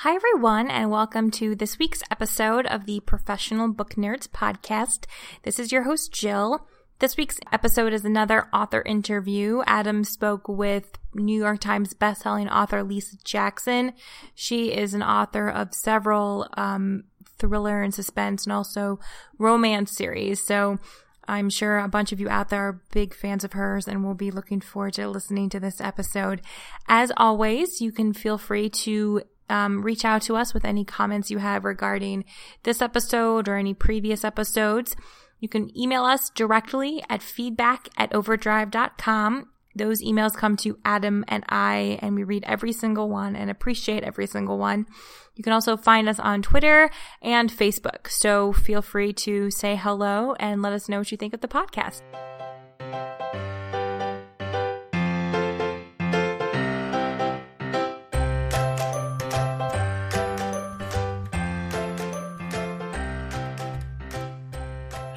Hi, everyone, and welcome to this week's episode of the Professional Book Nerds podcast. This is your host, Jill. This week's episode is another author interview. Adam spoke with New York Times bestselling author Lisa Jackson. She is an author of several um, thriller and suspense and also romance series. So I'm sure a bunch of you out there are big fans of hers and will be looking forward to listening to this episode. As always, you can feel free to um, reach out to us with any comments you have regarding this episode or any previous episodes. You can email us directly at feedback at overdrive.com. Those emails come to Adam and I, and we read every single one and appreciate every single one. You can also find us on Twitter and Facebook. So feel free to say hello and let us know what you think of the podcast.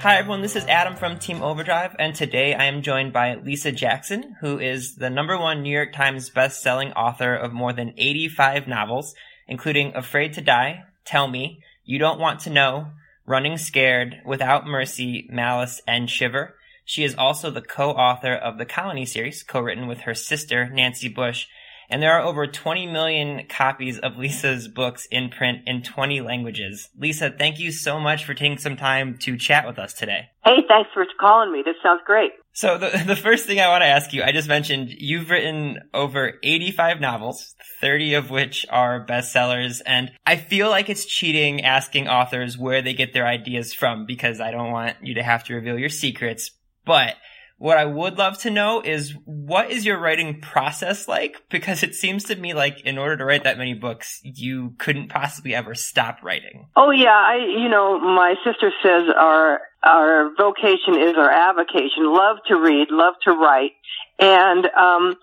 Hi everyone, this is Adam from Team Overdrive, and today I am joined by Lisa Jackson, who is the number one New York Times best-selling author of more than 85 novels, including Afraid to Die, Tell Me, You Don't Want to Know, Running Scared, Without Mercy, Malice, and Shiver. She is also the co-author of the Colony series, co-written with her sister, Nancy Bush, and there are over 20 million copies of Lisa's books in print in 20 languages. Lisa, thank you so much for taking some time to chat with us today. Hey, thanks for calling me. This sounds great. So the, the first thing I want to ask you, I just mentioned you've written over 85 novels, 30 of which are bestsellers, and I feel like it's cheating asking authors where they get their ideas from because I don't want you to have to reveal your secrets, but what I would love to know is what is your writing process like? Because it seems to me like in order to write that many books, you couldn't possibly ever stop writing. Oh yeah, I you know, my sister says our our vocation is our avocation. Love to read, love to write. And um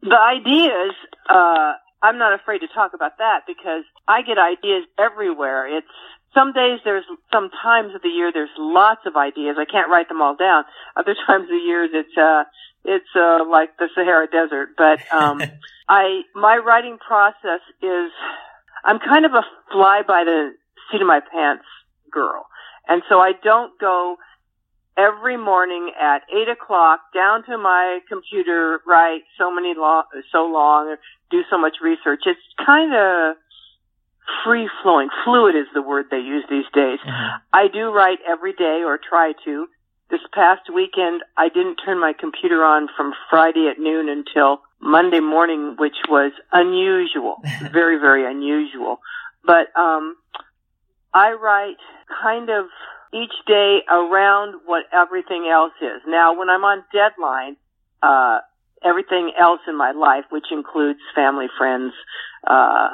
the ideas uh I'm not afraid to talk about that because I get ideas everywhere. It's some days there's some times of the year there's lots of ideas. I can't write them all down. Other times of the years it's uh it's uh like the Sahara Desert. But um I my writing process is I'm kind of a fly by the seat of my pants girl. And so I don't go every morning at eight o'clock down to my computer, write so many long, so long, or do so much research. It's kind of free flowing. Fluid is the word they use these days. Mm-hmm. I do write every day or try to. This past weekend, I didn't turn my computer on from Friday at noon until Monday morning, which was unusual. very, very unusual. But, um, I write kind of each day around what everything else is. Now, when I'm on deadline, uh, everything else in my life, which includes family, friends, uh,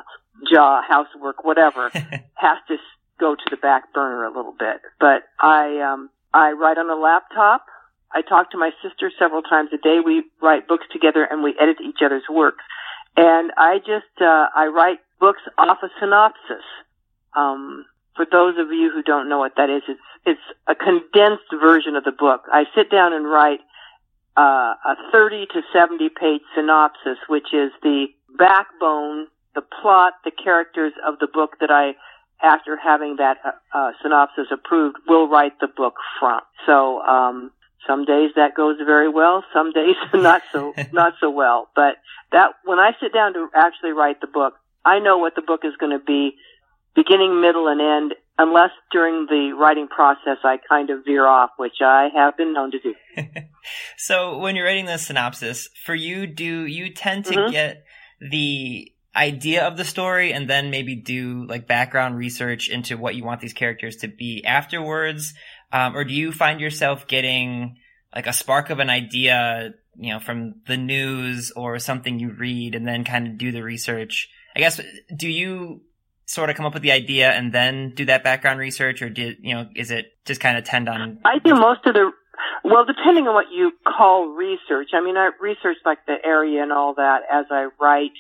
job, housework, whatever, has to go to the back burner a little bit. But I, um, I write on a laptop. I talk to my sister several times a day. We write books together and we edit each other's work. And I just, uh, I write books off a synopsis. Um, for those of you who don't know what that is, it's, it's a condensed version of the book. I sit down and write, uh, a 30 to 70 page synopsis, which is the backbone the plot, the characters of the book that I, after having that uh, uh, synopsis approved, will write the book from. So, um, some days that goes very well, some days not so, not so well. But that, when I sit down to actually write the book, I know what the book is going to be, beginning, middle, and end, unless during the writing process I kind of veer off, which I have been known to do. so when you're writing the synopsis, for you, do you tend to mm-hmm. get the idea of the story and then maybe do like background research into what you want these characters to be afterwards? Um, or do you find yourself getting like a spark of an idea, you know, from the news or something you read and then kind of do the research? I guess, do you sort of come up with the idea and then do that background research, or did you know? Is it just kind of tend on? I do most of the. Well, depending on what you call research. I mean, I research like the area and all that as I write.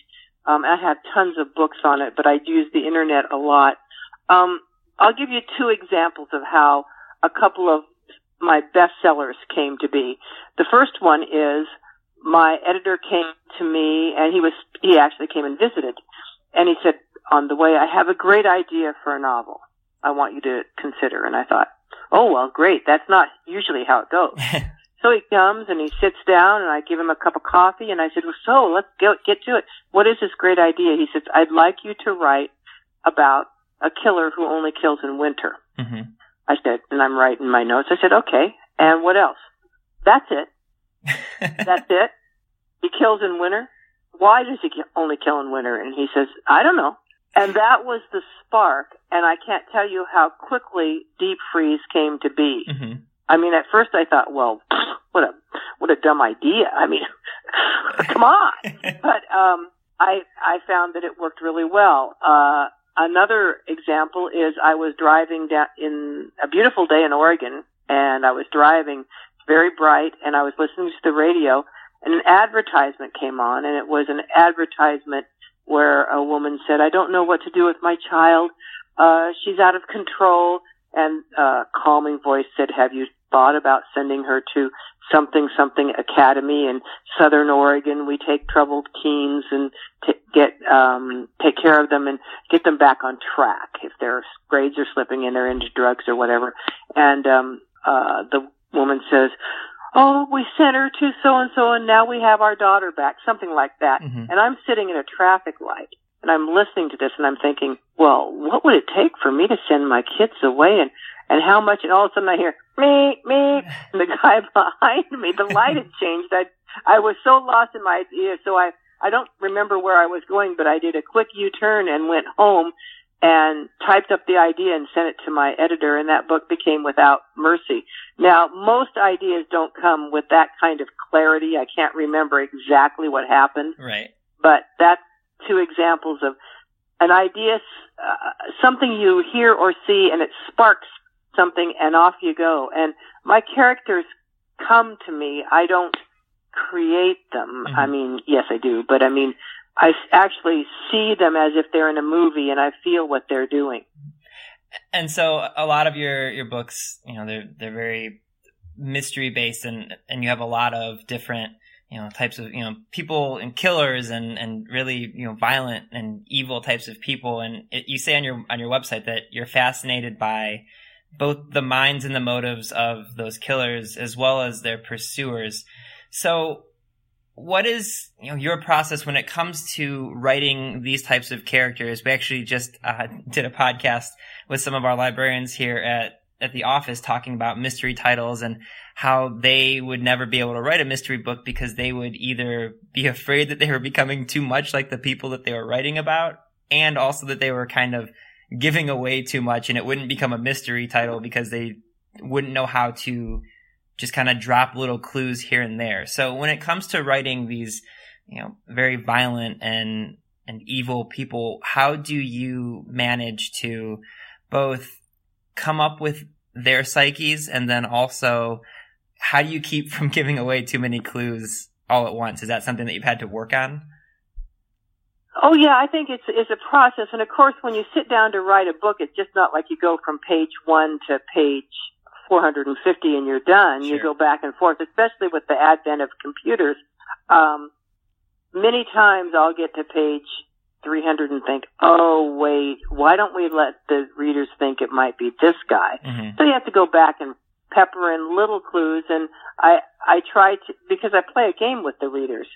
Um, I have tons of books on it, but I use the internet a lot. Um, I'll give you two examples of how a couple of my bestsellers came to be. The first one is my editor came to me and he was, he actually came and visited and he said, on the way, I have a great idea for a novel. I want you to consider. And I thought, oh, well, great. That's not usually how it goes. so he comes and he sits down and I give him a cup of coffee and I said, well, so let's get, get to it. What is this great idea? He says, I'd like you to write about a killer who only kills in winter. Mm-hmm. I said, and I'm writing my notes. I said, okay. And what else? That's it. That's it. He kills in winter. Why does he only kill in winter? And he says, I don't know. And that was the spark. And I can't tell you how quickly Deep Freeze came to be. Mm-hmm. I mean, at first I thought, well, what a what a dumb idea. I mean, come on. but um, I I found that it worked really well. Uh, another example is I was driving down in a beautiful day in Oregon, and I was driving very bright, and I was listening to the radio, and an advertisement came on, and it was an advertisement where a woman said, I don't know what to do with my child. Uh, she's out of control. And a calming voice said, have you thought about sending her to something something academy in southern Oregon? We take troubled teens and t- get, um, take care of them and get them back on track if their grades are slipping and they're into drugs or whatever. And, um, uh, the woman says, oh, we sent her to so and so and now we have our daughter back, something like that. Mm-hmm. And I'm sitting at a traffic light and I'm listening to this and I'm thinking, well, what would it take for me to send my kids away and, and how much? And all of a sudden I hear, me, me, and the guy behind me, the light had changed. I, I was so lost in my idea. So I, I don't remember where I was going, but I did a quick U-turn and went home and typed up the idea and sent it to my editor and that book became Without Mercy. Now, most ideas don't come with that kind of clarity. I can't remember exactly what happened. Right. But that's two examples of an idea, uh, something you hear or see and it sparks something and off you go. And my characters come to me. I don't create them. Mm-hmm. I mean, yes, I do, but I mean, I actually see them as if they're in a movie and I feel what they're doing. And so a lot of your, your books, you know, they're, they're very mystery based and, and you have a lot of different, you know, types of, you know, people and killers and, and really, you know, violent and evil types of people. And it, you say on your, on your website that you're fascinated by both the minds and the motives of those killers as well as their pursuers. So what is you know your process when it comes to writing these types of characters? We actually just uh, did a podcast with some of our librarians here at at the office talking about mystery titles and how they would never be able to write a mystery book because they would either be afraid that they were becoming too much like the people that they were writing about and also that they were kind of giving away too much and it wouldn't become a mystery title because they wouldn't know how to just kind of drop little clues here and there. So when it comes to writing these, you know, very violent and and evil people, how do you manage to both come up with their psyches and then also how do you keep from giving away too many clues all at once? Is that something that you've had to work on? Oh yeah, I think it's it's a process, and of course, when you sit down to write a book, it's just not like you go from page one to page 450 and you're done. Sure. You go back and forth, especially with the advent of computers. Um, many times I'll get to page 300 and think, oh wait, why don't we let the readers think it might be this guy? Mm-hmm. So you have to go back and pepper in little clues and I, I try to, because I play a game with the readers,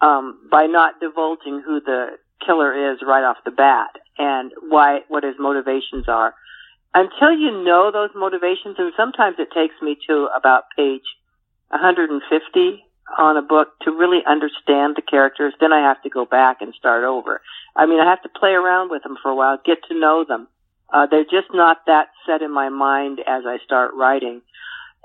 um, by not divulging who the killer is right off the bat and why, what his motivations are until you know those motivations, and sometimes it takes me to about page 150 on a book to really understand the characters, then I have to go back and start over. I mean, I have to play around with them for a while, get to know them. Uh, they're just not that set in my mind as I start writing.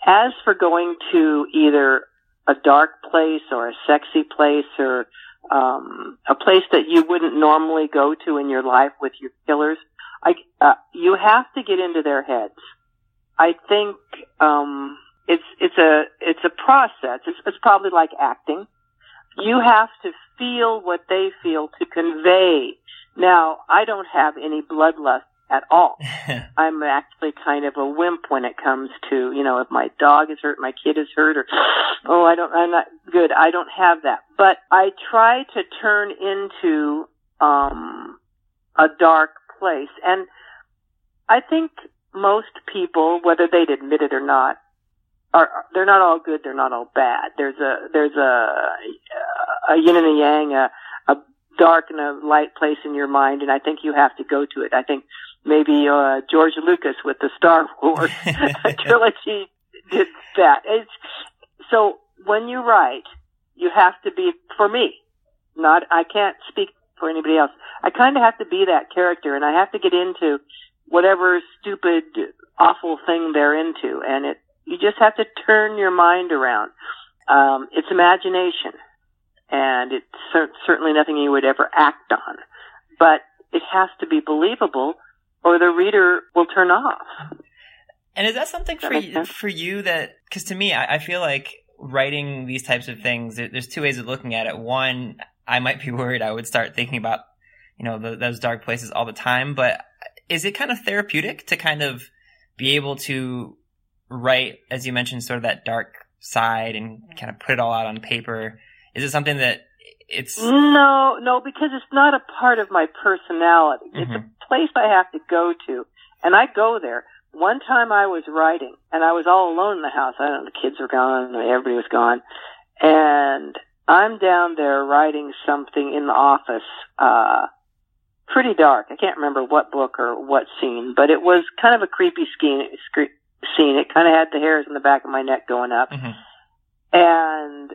As for going to either a dark place or a sexy place or um, a place that you wouldn't normally go to in your life with your killers. I, uh, you have to get into their heads. I think, um, it's, it's a, it's a process. It's, it's probably like acting. You have to feel what they feel to convey. Now, I don't have any bloodlust at all. I'm actually kind of a wimp when it comes to, you know, if my dog is hurt, my kid is hurt, or, oh, I don't, I'm not good. I don't have that. But I try to turn into, um, a dark place. And I think most people, whether they'd admit it or not, are, they're not all good, they're not all bad. There's a, there's a, a yin and a yang, a, a dark and a light place in your mind, and I think you have to go to it. I think maybe uh, George Lucas with the Star Wars trilogy did that. It's, so when you write, you have to be for me. Not I can't speak for anybody else. I kind of have to be that character, and I have to get into whatever stupid, awful thing they're into, and it. You just have to turn your mind around. Um, it's imagination, and it's cer- certainly nothing you would ever act on, but it has to be believable or the reader will turn off. And is that something that for you, for you that because to me, I, I, feel like writing these types of things. There's two ways of looking at it. One, I might be worried I would start thinking about you know the, those dark places all the time. But is it kind of therapeutic to kind of be able to write, as you mentioned, sort of that dark side and kind of put it all out on paper? Is it something that it's no, no, because it's not a part of my personality. Mm-hmm. It's a mm-hmm. place I have to go to, and I go there. One time I was writing, and I was all alone in the house. I don't know, the kids were gone, everybody was gone, and I'm down there writing something in the office. Uh, pretty dark. I can't remember what book or what scene, but it was kind of a creepy scene. Scene. It kind of had the hairs in the back of my neck going up, mm-hmm. and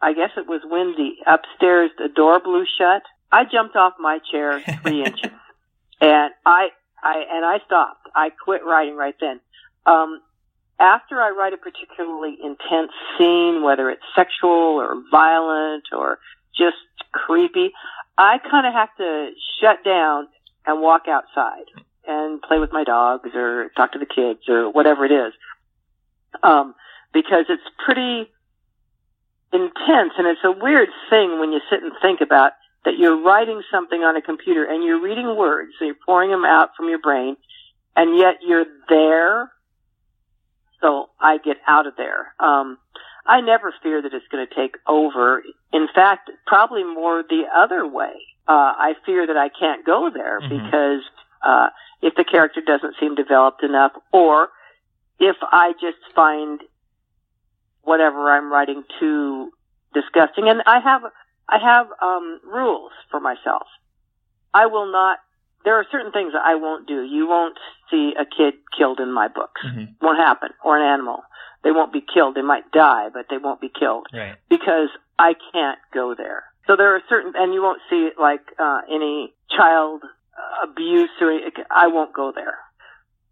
I guess it was windy. Upstairs, the door blew shut. I jumped off my chair three inches, and I, I, and I stopped. I quit writing right then. Um, after I write a particularly intense scene, whether it's sexual or violent or just creepy, I kind of have to shut down and walk outside and play with my dogs or talk to the kids or whatever it is. Um, because it's pretty intense and it's a weird thing when you sit and think about that you're writing something on a computer and you're reading words, so you're pouring them out from your brain, and yet you're there. So I get out of there. Um, I never fear that it's going to take over. In fact, probably more the other way. Uh, I fear that I can't go there mm-hmm. because uh, if the character doesn't seem developed enough, or if I just find whatever I'm writing too disgusting. And I have, I have, um, rules for myself. I will not, there are certain things that I won't do. You won't see a kid killed in my books. Mm-hmm. Won't happen. Or an animal. They won't be killed. They might die, but they won't be killed. Right. Because I can't go there. So there are certain, and you won't see like, uh, any child abuse or, I won't go there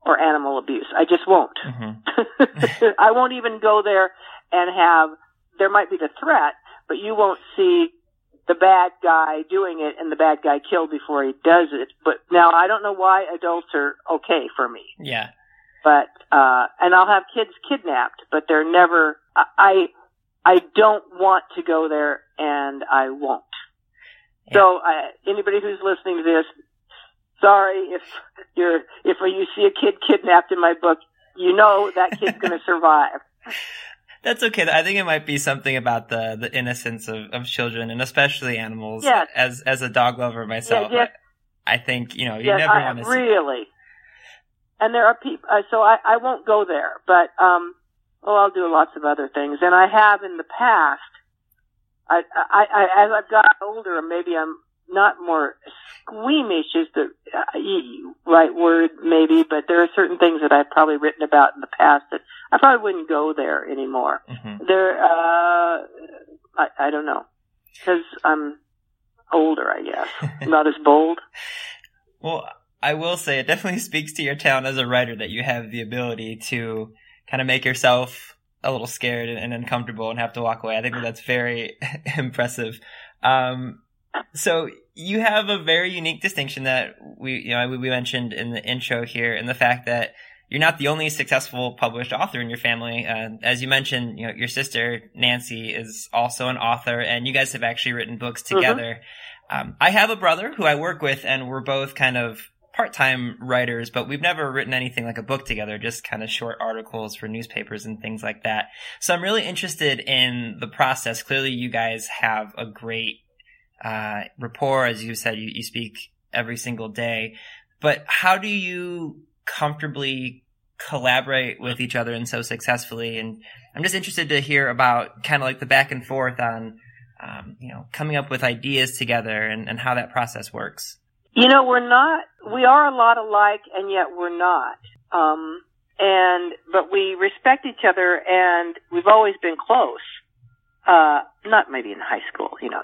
or animal abuse. I just won't. Mm-hmm. I won't even go there and have, there might be the threat, but you won't see the bad guy doing it and the bad guy killed before he does it. But now I don't know why adults are okay for me. Yeah. But, uh, and I'll have kids kidnapped, but they're never, I, I don't want to go there and I won't. Yeah. So, uh, anybody who's listening to this, sorry if you're, if you see a kid kidnapped in my book, you know that kid's going to survive. That's okay. I think it might be something about the, the innocence of, of children and especially animals. Yes. As as a dog lover myself, yes. I, I, think you know you yes, never I, want to really. See... And there are people, uh, so I I won't go there, but um, well, I'll do lots of other things, and I have in the past. I, I, I as I've gotten older, maybe I'm not more squeamish is the uh, right word maybe, but there are certain things that I've probably written about in the past that I probably wouldn't go there anymore. Mm-hmm. There, uh, I, I don't know, because I'm older, I guess, not as bold. Well, I will say it definitely speaks to your talent as a writer that you have the ability to kind of make yourself a little scared and, uncomfortable and have to walk away. I think that that's very impressive. Um, so you have a very unique distinction that we, you know, we mentioned in the intro here, and the fact that you're not the only successful published author in your family. Uh, as you mentioned, you know, your sister Nancy is also an author, and you guys have actually written books mm-hmm. together. Mm-hmm. Um, I have a brother who I work with, and we're both kind of part-time writers, but we've never written anything like a book together, just kind of short articles for newspapers and things like that. So I'm really interested in the process. Clearly you guys have a great, uh, rapport. As you said, you, you speak every single day, but how do you comfortably collaborate with each other and so successfully? And I'm just interested to hear about kind of like the back and forth on, um, you know, coming up with ideas together and, and how that process works. You know, we're not, we are a lot alike and yet we're not. Um, and, but we respect each other and we've always been close. Uh, not maybe in high school, you know,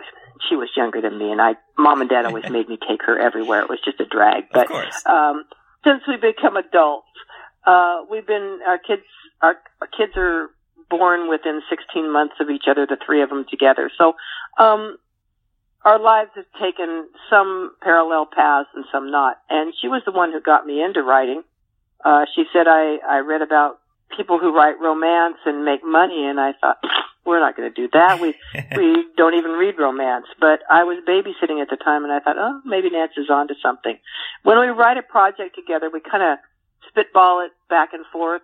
she was younger than me and I, mom and dad always made me take her everywhere. It was just a drag. But, um, since we become adults, uh, we've been, our kids, our, our kids are born within 16 months of each other, the three of them together. So, um, our lives have taken some parallel paths and some not. And she was the one who got me into writing. Uh, she said I, I read about people who write romance and make money and I thought, we're not going to do that. We, we don't even read romance. But I was babysitting at the time and I thought, oh, maybe Nancy's onto something. When we write a project together, we kind of spitball it back and forth.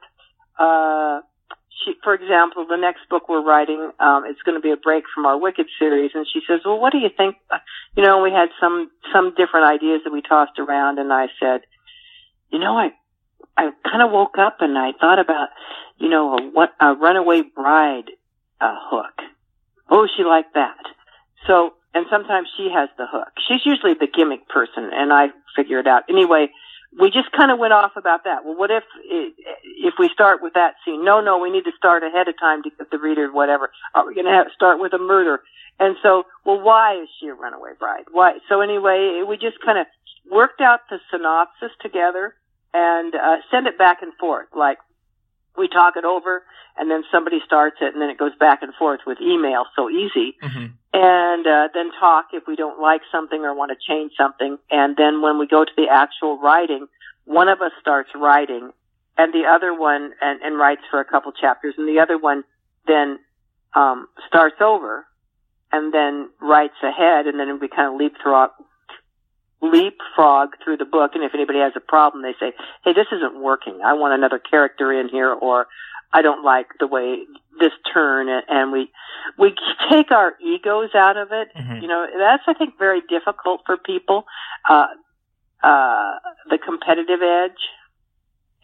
Uh, she, for example, the next book we're writing, um, it's going to be a break from our Wicked series, and she says, "Well, what do you think?" You know, we had some some different ideas that we tossed around, and I said, "You know, I I kind of woke up and I thought about, you know, a, what a runaway bride uh, hook. Oh, she liked that. So, and sometimes she has the hook. She's usually the gimmick person, and I figure it out anyway." we just kind of went off about that. Well, what if if we start with that scene? No, no, we need to start ahead of time to give the reader whatever. Are we going to have start with a murder? And so, well, why is she a runaway bride? Why? So anyway, we just kind of worked out the synopsis together and uh, send it back and forth. Like we talk it over, and then somebody starts it, and then it goes back and forth with email. So easy. Mm-hmm and uh, then talk if we don't like something or want to change something. And then when we go to the actual writing, one of us starts writing, and the other one and, and writes for a couple chapters, and the other one then um, starts over and then writes ahead, and then we kind of leapfrog leapfrog through the book. And if anybody has a problem, they say, "Hey, this isn't working. I want another character in here," or I don't like the way this turn and we we take our egos out of it. Mm-hmm. You know, that's I think very difficult for people. Uh uh the competitive edge.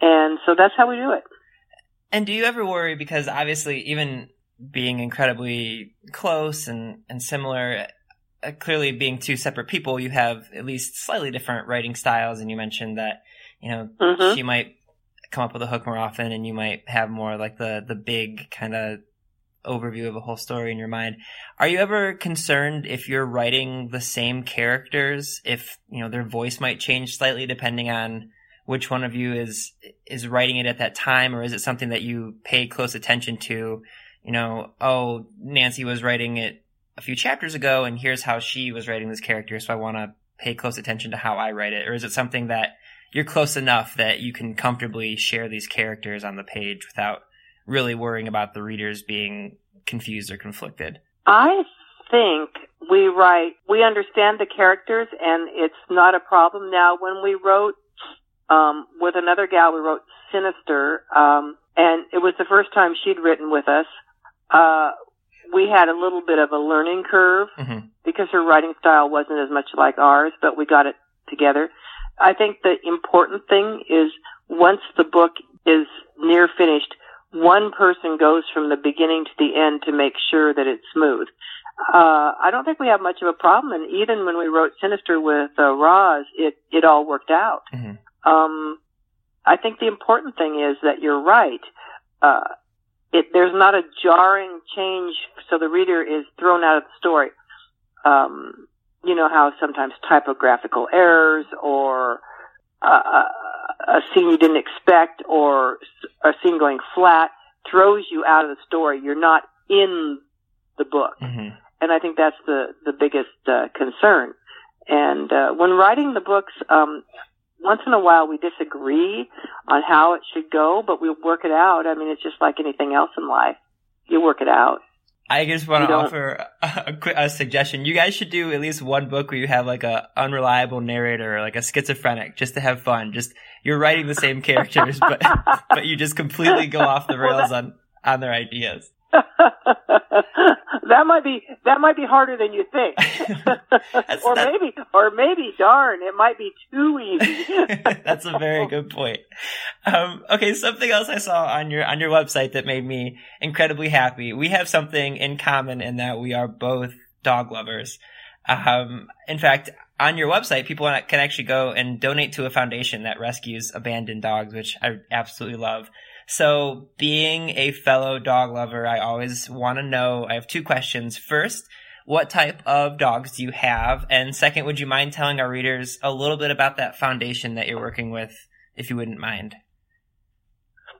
And so that's how we do it. And do you ever worry because obviously even being incredibly close and and similar clearly being two separate people you have at least slightly different writing styles and you mentioned that you know mm-hmm. she might come up with a hook more often and you might have more like the the big kind of overview of a whole story in your mind. Are you ever concerned if you're writing the same characters if, you know, their voice might change slightly depending on which one of you is is writing it at that time or is it something that you pay close attention to, you know, oh, Nancy was writing it a few chapters ago and here's how she was writing this character so I want to pay close attention to how I write it or is it something that you're close enough that you can comfortably share these characters on the page without really worrying about the readers being confused or conflicted. I think we write, we understand the characters and it's not a problem. Now, when we wrote, um, with another gal, we wrote Sinister, um, and it was the first time she'd written with us. Uh, we had a little bit of a learning curve mm-hmm. because her writing style wasn't as much like ours, but we got it together. I think the important thing is once the book is near finished, one person goes from the beginning to the end to make sure that it's smooth. Uh, I don't think we have much of a problem, and even when we wrote Sinister with uh, Roz, it it all worked out. Mm-hmm. Um, I think the important thing is that you're right. Uh, it there's not a jarring change, so the reader is thrown out of the story. Um, you know how sometimes typographical errors or uh, a scene you didn't expect or a scene going flat throws you out of the story. You're not in the book. Mm-hmm. and I think that's the the biggest uh, concern. And uh, when writing the books, um, once in a while we disagree on how it should go, but we work it out. I mean, it's just like anything else in life. You work it out. I just want to offer a, a, a suggestion. You guys should do at least one book where you have like a unreliable narrator, or like a schizophrenic, just to have fun. Just you're writing the same characters, but but you just completely go off the rails on on their ideas. that might be that might be harder than you think, or that, maybe or maybe darn, it might be too easy. that's a very good point. Um, okay, something else I saw on your on your website that made me incredibly happy. We have something in common in that we are both dog lovers. Um, in fact, on your website, people can actually go and donate to a foundation that rescues abandoned dogs, which I absolutely love. So being a fellow dog lover, I always want to know, I have two questions. First, what type of dogs do you have? And second, would you mind telling our readers a little bit about that foundation that you're working with, if you wouldn't mind?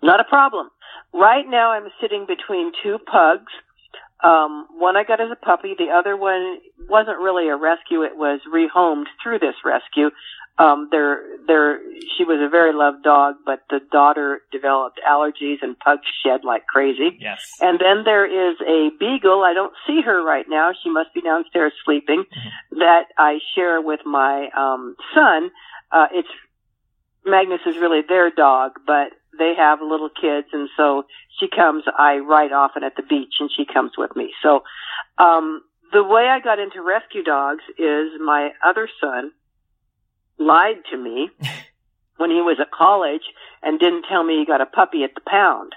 Not a problem. Right now I'm sitting between two pugs. Um, one I got as a puppy. The other one wasn't really a rescue. It was rehomed through this rescue um there there she was a very loved dog but the daughter developed allergies and pugs shed like crazy. Yes. And then there is a beagle. I don't see her right now. She must be downstairs sleeping mm-hmm. that i share with my um son. Uh it's magnus is really their dog but they have little kids and so she comes i ride often at the beach and she comes with me. So um the way i got into rescue dogs is my other son lied to me when he was at college and didn't tell me he got a puppy at the pound.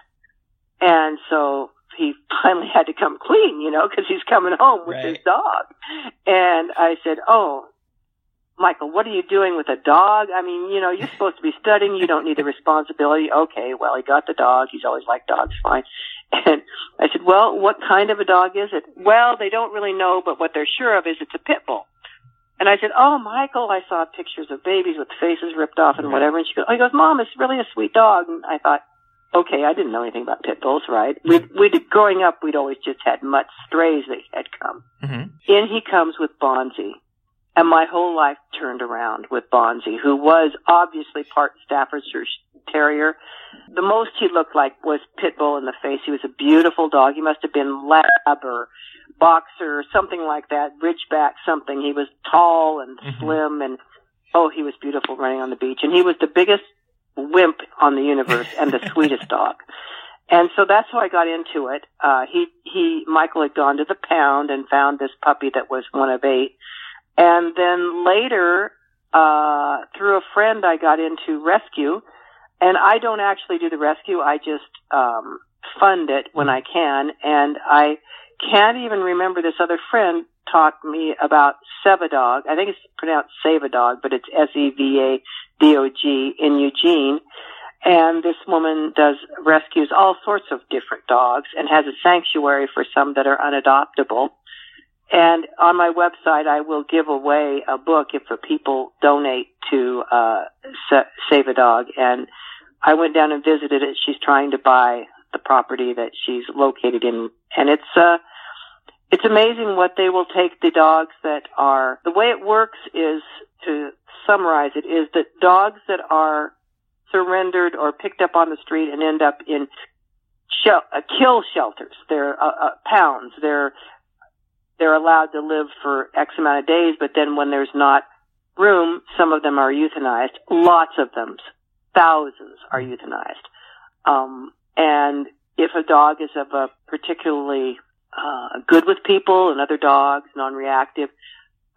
And so he finally had to come clean, you know, because he's coming home with right. his dog. And I said, "Oh, Michael, what are you doing with a dog? I mean, you know, you're supposed to be studying. You don't need the responsibility." Okay, well, he got the dog. He's always liked dogs, fine. And I said, "Well, what kind of a dog is it?" Well, they don't really know, but what they're sure of is it's a pit bull. And I said, "Oh, Michael, I saw pictures of babies with faces ripped off and whatever." And she goes, "Oh, he goes, Mom, it's really a sweet dog." And I thought, okay, I didn't know anything about pit bulls, right? We we growing up, we'd always just had mutt strays that had come. Mm-hmm. In he comes with Bonzi, and my whole life turned around with Bonzi, who was obviously part Staffordshire Terrier. The most he looked like was pit bull in the face. He was a beautiful dog. He must have been lab or boxer or something like that, ridgeback something. He was tall and mm-hmm. slim and oh, he was beautiful running on the beach. And he was the biggest wimp on the universe and the sweetest dog. And so that's how I got into it. Uh, he, he, Michael had gone to the pound and found this puppy that was one of eight. And then later, uh, through a friend, I got into rescue. And I don't actually do the rescue. I just, um, fund it when I can. And I, can't even remember this other friend taught me about Sevadog. I think it's pronounced Savadog, but it's S-E-V-A-D-O-G in Eugene. And this woman does rescues all sorts of different dogs and has a sanctuary for some that are unadoptable. And on my website, I will give away a book if the people donate to uh, Save a Dog. And I went down and visited it. She's trying to buy the property that she's located in, and it's uh, it's amazing what they will take the dogs that are. The way it works is to summarize it is that dogs that are surrendered or picked up on the street and end up in shel- uh, kill shelters. They're uh, uh, pounds. They're they're allowed to live for X amount of days, but then when there's not room, some of them are euthanized. Lots of them, thousands, are euthanized. Um, and if a dog is of a particularly uh, good with people and other dogs, non-reactive,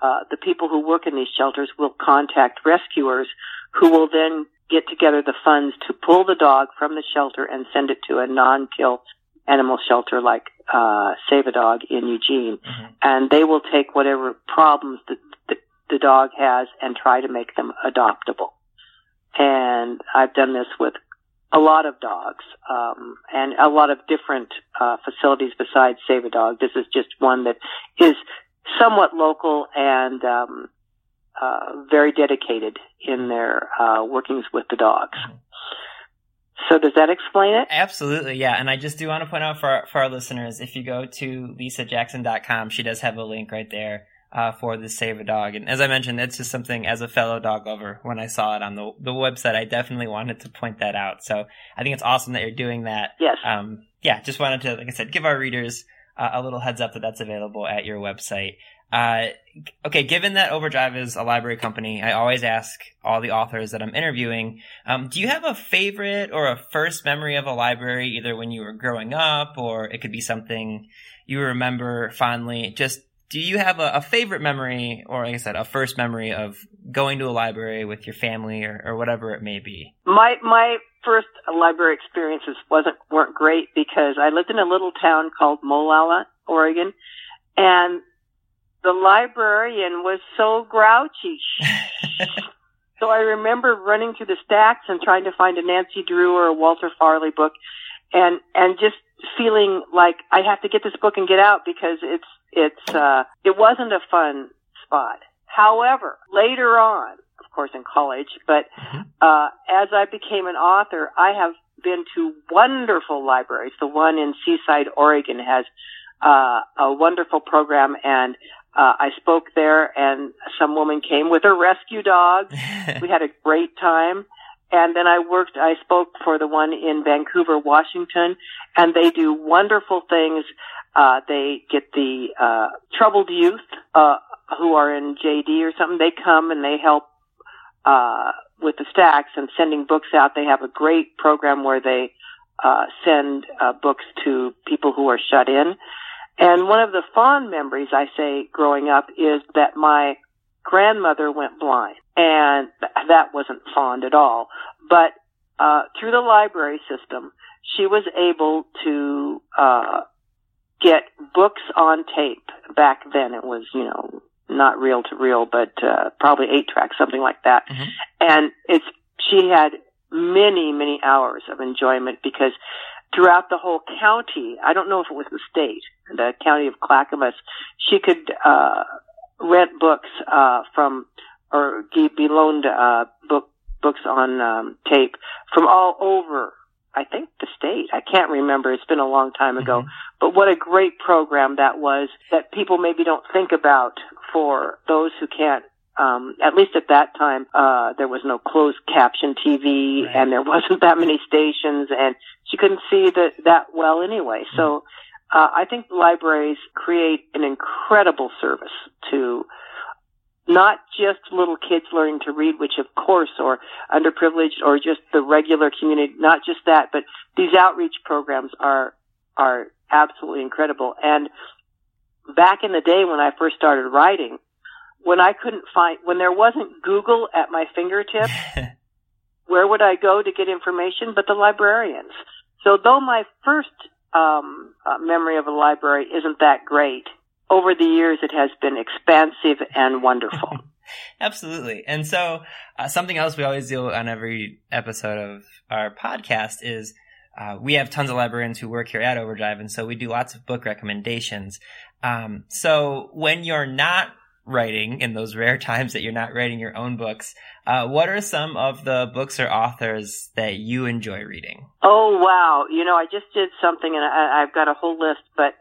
uh, the people who work in these shelters will contact rescuers who will then get together the funds to pull the dog from the shelter and send it to a non-kill animal shelter like uh, Save a Dog in Eugene, mm-hmm. and they will take whatever problems the, the, the dog has and try to make them adoptable. And I've done this with a lot of dogs um, and a lot of different uh, facilities besides Save a Dog. This is just one that is somewhat local and um, uh, very dedicated in their uh, workings with the dogs. So does that explain it? Absolutely, yeah. And I just do want to point out for our, for our listeners, if you go to lisajackson.com, she does have a link right there uh, for the Save a Dog. And as I mentioned, it's just something as a fellow dog lover, when I saw it on the the website, I definitely wanted to point that out. So I think it's awesome that you're doing that. Yes. Um, yeah, just wanted to, like I said, give our readers uh, a little heads up that that's available at your website. Uh, okay, given that Overdrive is a library company, I always ask all the authors that I'm interviewing, um, do you have a favorite or a first memory of a library, either when you were growing up or it could be something you remember fondly? Just do you have a, a, favorite memory or like I said, a first memory of going to a library with your family or, or whatever it may be? My my first library experiences wasn't weren't great because I lived in a little town called Molalla, Oregon, and the librarian was so grouchy. so I remember running through the stacks and trying to find a Nancy Drew or a Walter Farley book and and just feeling like I have to get this book and get out because it's it's uh it wasn't a fun spot. However, later on, of course in college, but mm-hmm. uh as I became an author, I have been to wonderful libraries. The one in Seaside, Oregon has uh, a wonderful program and uh, I spoke there and some woman came with her rescue dog. we had a great time. And then I worked, I spoke for the one in Vancouver, Washington, and they do wonderful things. Uh, they get the, uh, troubled youth, uh, who are in JD or something. They come and they help, uh, with the stacks and sending books out. They have a great program where they, uh, send, uh, books to people who are shut in. And one of the fond memories I say growing up is that my grandmother went blind and that wasn't fond at all. But, uh, through the library system, she was able to, uh, get books on tape. Back then it was, you know, not reel to reel, but, uh, probably eight tracks, something like that. Mm-hmm. And it's, she had many, many hours of enjoyment because throughout the whole county. I don't know if it was the state, the county of Clackamas. She could uh, rent books uh, from or be loaned uh, book books on um, tape from all over. I think the state. I can't remember. It's been a long time ago. Mm-hmm. But what a great program that was that people maybe don't think about for those who can't um, at least at that time, uh, there was no closed caption TV right. and there wasn't that many stations and she couldn't see that, that well anyway. So, uh, I think libraries create an incredible service to not just little kids learning to read, which of course, or underprivileged or just the regular community, not just that, but these outreach programs are, are absolutely incredible. And back in the day when I first started writing, when I couldn't find, when there wasn't Google at my fingertips, where would I go to get information but the librarians? So though my first um, uh, memory of a library isn't that great, over the years it has been expansive and wonderful. Absolutely. And so uh, something else we always do on every episode of our podcast is uh, we have tons of librarians who work here at Overdrive, and so we do lots of book recommendations. Um, so when you're not writing in those rare times that you're not writing your own books. Uh, what are some of the books or authors that you enjoy reading? Oh wow! You know, I just did something, and I, have got a whole list, but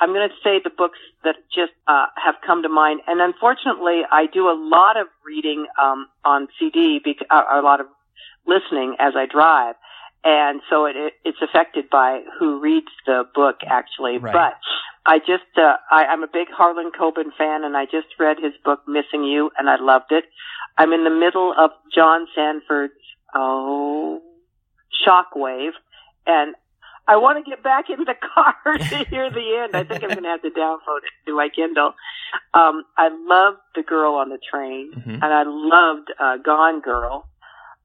I'm going to say the books that just uh, have come to mind. And unfortunately, I do a lot of reading um, on CD, because, uh, a lot of listening as I drive and so it, it, it's affected by who reads the book actually. Right. But I just uh, I, I'm a big Harlan Coben fan, and I just read his book Missing You, and I loved it. I'm in the middle of John Sandford's oh Shockwave, and I want to get back in the car to hear the end. I think I'm going to have to download it to my Kindle. Um, I loved The Girl on the Train, mm-hmm. and I loved uh, Gone Girl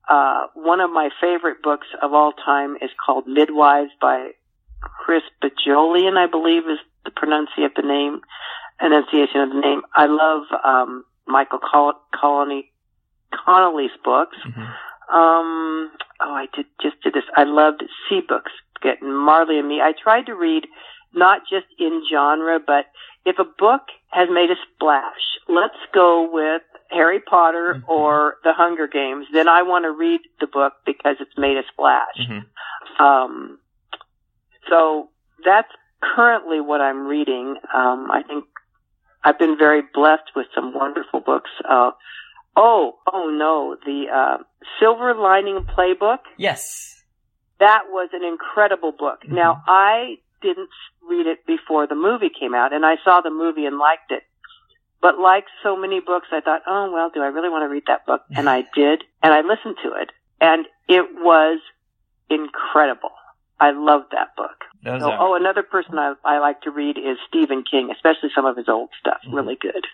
uh, one of my favorite books of all time is called Midwives by Chris Bohjalian, I believe is the pronunciation of the name, enunciation of the name. I love, um, Michael Connelly, Connelly's books. Mm-hmm. Um, oh, I did, just did this. I loved Sea Books, getting Marley and me. I tried to read not just in genre, but if a book has made a splash, let's go with Harry Potter mm-hmm. or The Hunger Games, then I want to read the book because it's made a splash. Mm-hmm. Um, so that's currently what I'm reading. Um, I think I've been very blessed with some wonderful books. Uh, oh, oh no, the uh, Silver Lining Playbook. Yes. That was an incredible book. Mm-hmm. Now, I didn't read it before the movie came out, and I saw the movie and liked it. But like so many books, I thought, oh, well, do I really want to read that book? And I did, and I listened to it, and it was incredible. I loved that book. So, oh, another person I, I like to read is Stephen King, especially some of his old stuff. Mhm. Really good.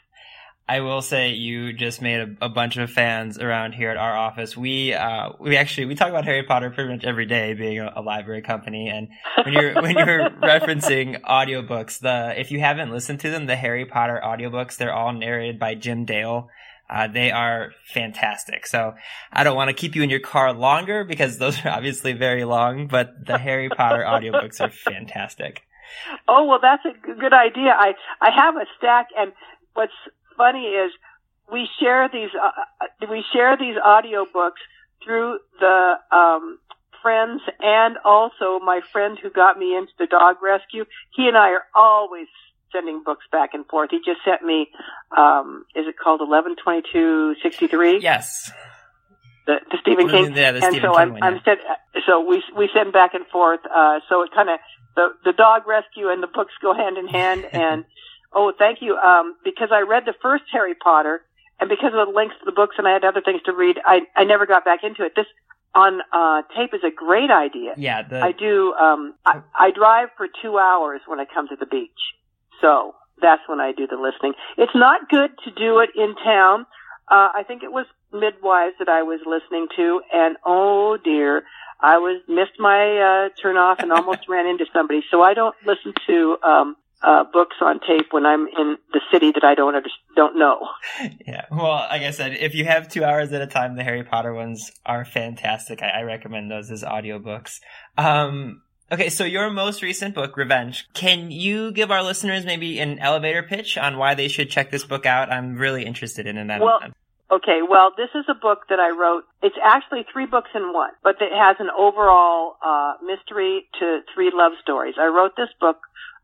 I will say you just made a, a bunch of fans around here at our office. We uh we actually we talk about Harry Potter pretty much every day, being a, a library company. And when you're when you're referencing audiobooks, the if you haven't listened to them, the Harry Potter audiobooks, they're all narrated by Jim Dale. Uh, they are fantastic. So I don't want to keep you in your car longer because those are obviously very long, but the Harry Potter audiobooks are fantastic. Oh well, that's a good idea. I I have a stack, and what's funny is we share these uh, uh, we share these audiobooks through the um, friends and also my friend who got me into the dog rescue. He and I are always sending books back and forth. He just sent me, um, is it called eleven twenty two sixty three? Yes. The, the Stephen King. Yeah, the and Stephen so King I'm, one, I'm send, so we we send back and forth. Uh, so it kind of the the dog rescue and the books go hand in hand. And oh, thank you. Um, because I read the first Harry Potter, and because of the links to the books, and I had other things to read, I I never got back into it. This on uh, tape is a great idea. Yeah, the I do. Um, I, I drive for two hours when I come to the beach, so that's when I do the listening. It's not good to do it in town. Uh, I think it was midwives that I was listening to, and oh dear, I was missed my uh, turn off and almost ran into somebody. So I don't listen to um, uh, books on tape when I'm in the city that I don't under- don't know. Yeah, well, like I said, if you have two hours at a time, the Harry Potter ones are fantastic. I, I recommend those as audiobooks. Um, okay, so your most recent book, Revenge, can you give our listeners maybe an elevator pitch on why they should check this book out? I'm really interested in it. Well, Okay, well, this is a book that I wrote. It's actually three books in one, but it has an overall uh, mystery to three love stories. I wrote this book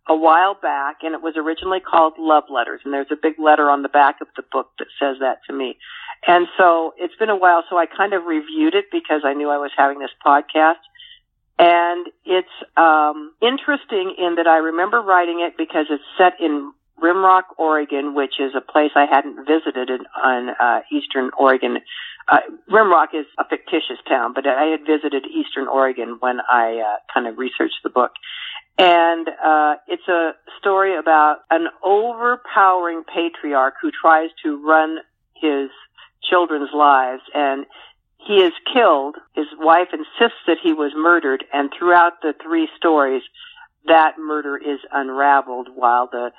a while back, and it was originally called Love Letters, and there's a big letter on the back of the book that says that to me. And so it's been a while, so I kind of reviewed it because I knew I was having this podcast. And it's um, interesting in that I remember writing it because it's set in Rimrock, Oregon, which is a place I hadn't visited in, on uh, eastern Oregon. Uh, Rimrock is a fictitious town, but I had visited eastern Oregon when I uh, kind of researched the book. And uh, it's a story about an overpowering patriarch who tries to run his children's lives and he is killed. His wife insists that he was murdered, and throughout the three stories, that murder is unraveled while the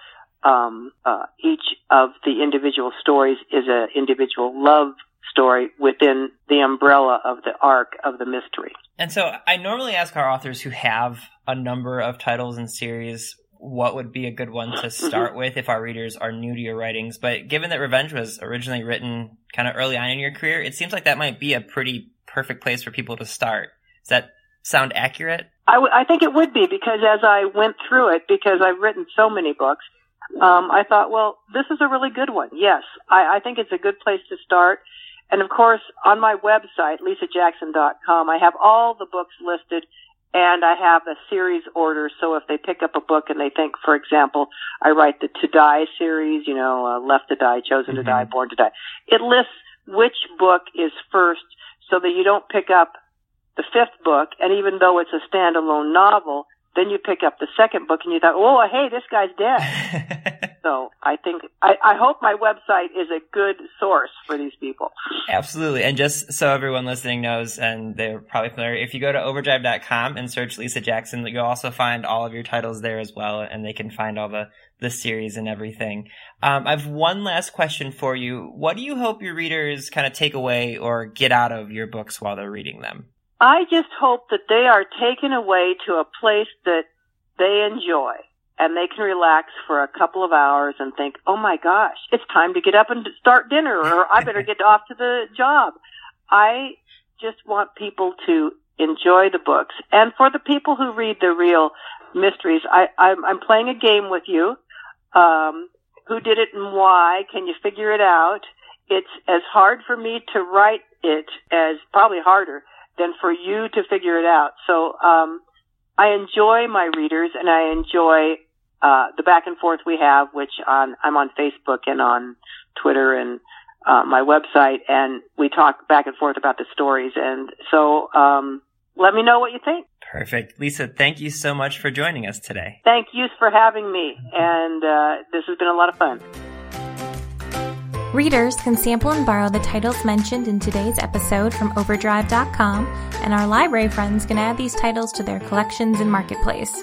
um, uh, each of the individual stories is an individual love story within the umbrella of the arc of the mystery. And so I normally ask our authors who have a number of titles and series what would be a good one to start with if our readers are new to your writings. But given that Revenge was originally written kind of early on in your career, it seems like that might be a pretty perfect place for people to start. Does that sound accurate? I, w- I think it would be because as I went through it, because I've written so many books, um, I thought, well, this is a really good one. Yes, I, I think it's a good place to start. And of course, on my website, lisajackson.com, I have all the books listed and I have a series order. So if they pick up a book and they think, for example, I write the To Die series, you know, uh, Left to Die, Chosen to Mhm. Die, Born to Die, it lists which book is first so that you don't pick up the fifth book. And even though it's a standalone novel, then you pick up the second book and you thought, oh, hey, this guy's dead. So I think, I, I hope my website is a good source for these people. Absolutely. And just so everyone listening knows, and they're probably familiar, if you go to overdrive.com and search Lisa Jackson, you'll also find all of your titles there as well, and they can find all the, the series and everything. Um, I have one last question for you. What do you hope your readers kind of take away or get out of your books while they're reading them? I just hope that they are taken away to a place that they enjoy and they can relax for a couple of hours and think, oh my gosh, it's time to get up and start dinner or I better get off to the job. I just want people to enjoy the books. And for the people who read the real mysteries, I, I'm, I'm playing a game with you. Um, who did it and why? Can you figure it out? It's as hard for me to write it as probably harder than for you to figure it out. So, um, I enjoy my readers and I enjoy, uh, the back and forth we have, which on, I'm on Facebook and on Twitter and, uh, my website and we talk back and forth about the stories. And so, um, let me know what you think. Perfect. Lisa, thank you so much for joining us today. Thank you for having me. And uh, this has been a lot of fun. Readers can sample and borrow the titles mentioned in today's episode from Overdrive.com, and our library friends can add these titles to their collections in Marketplace.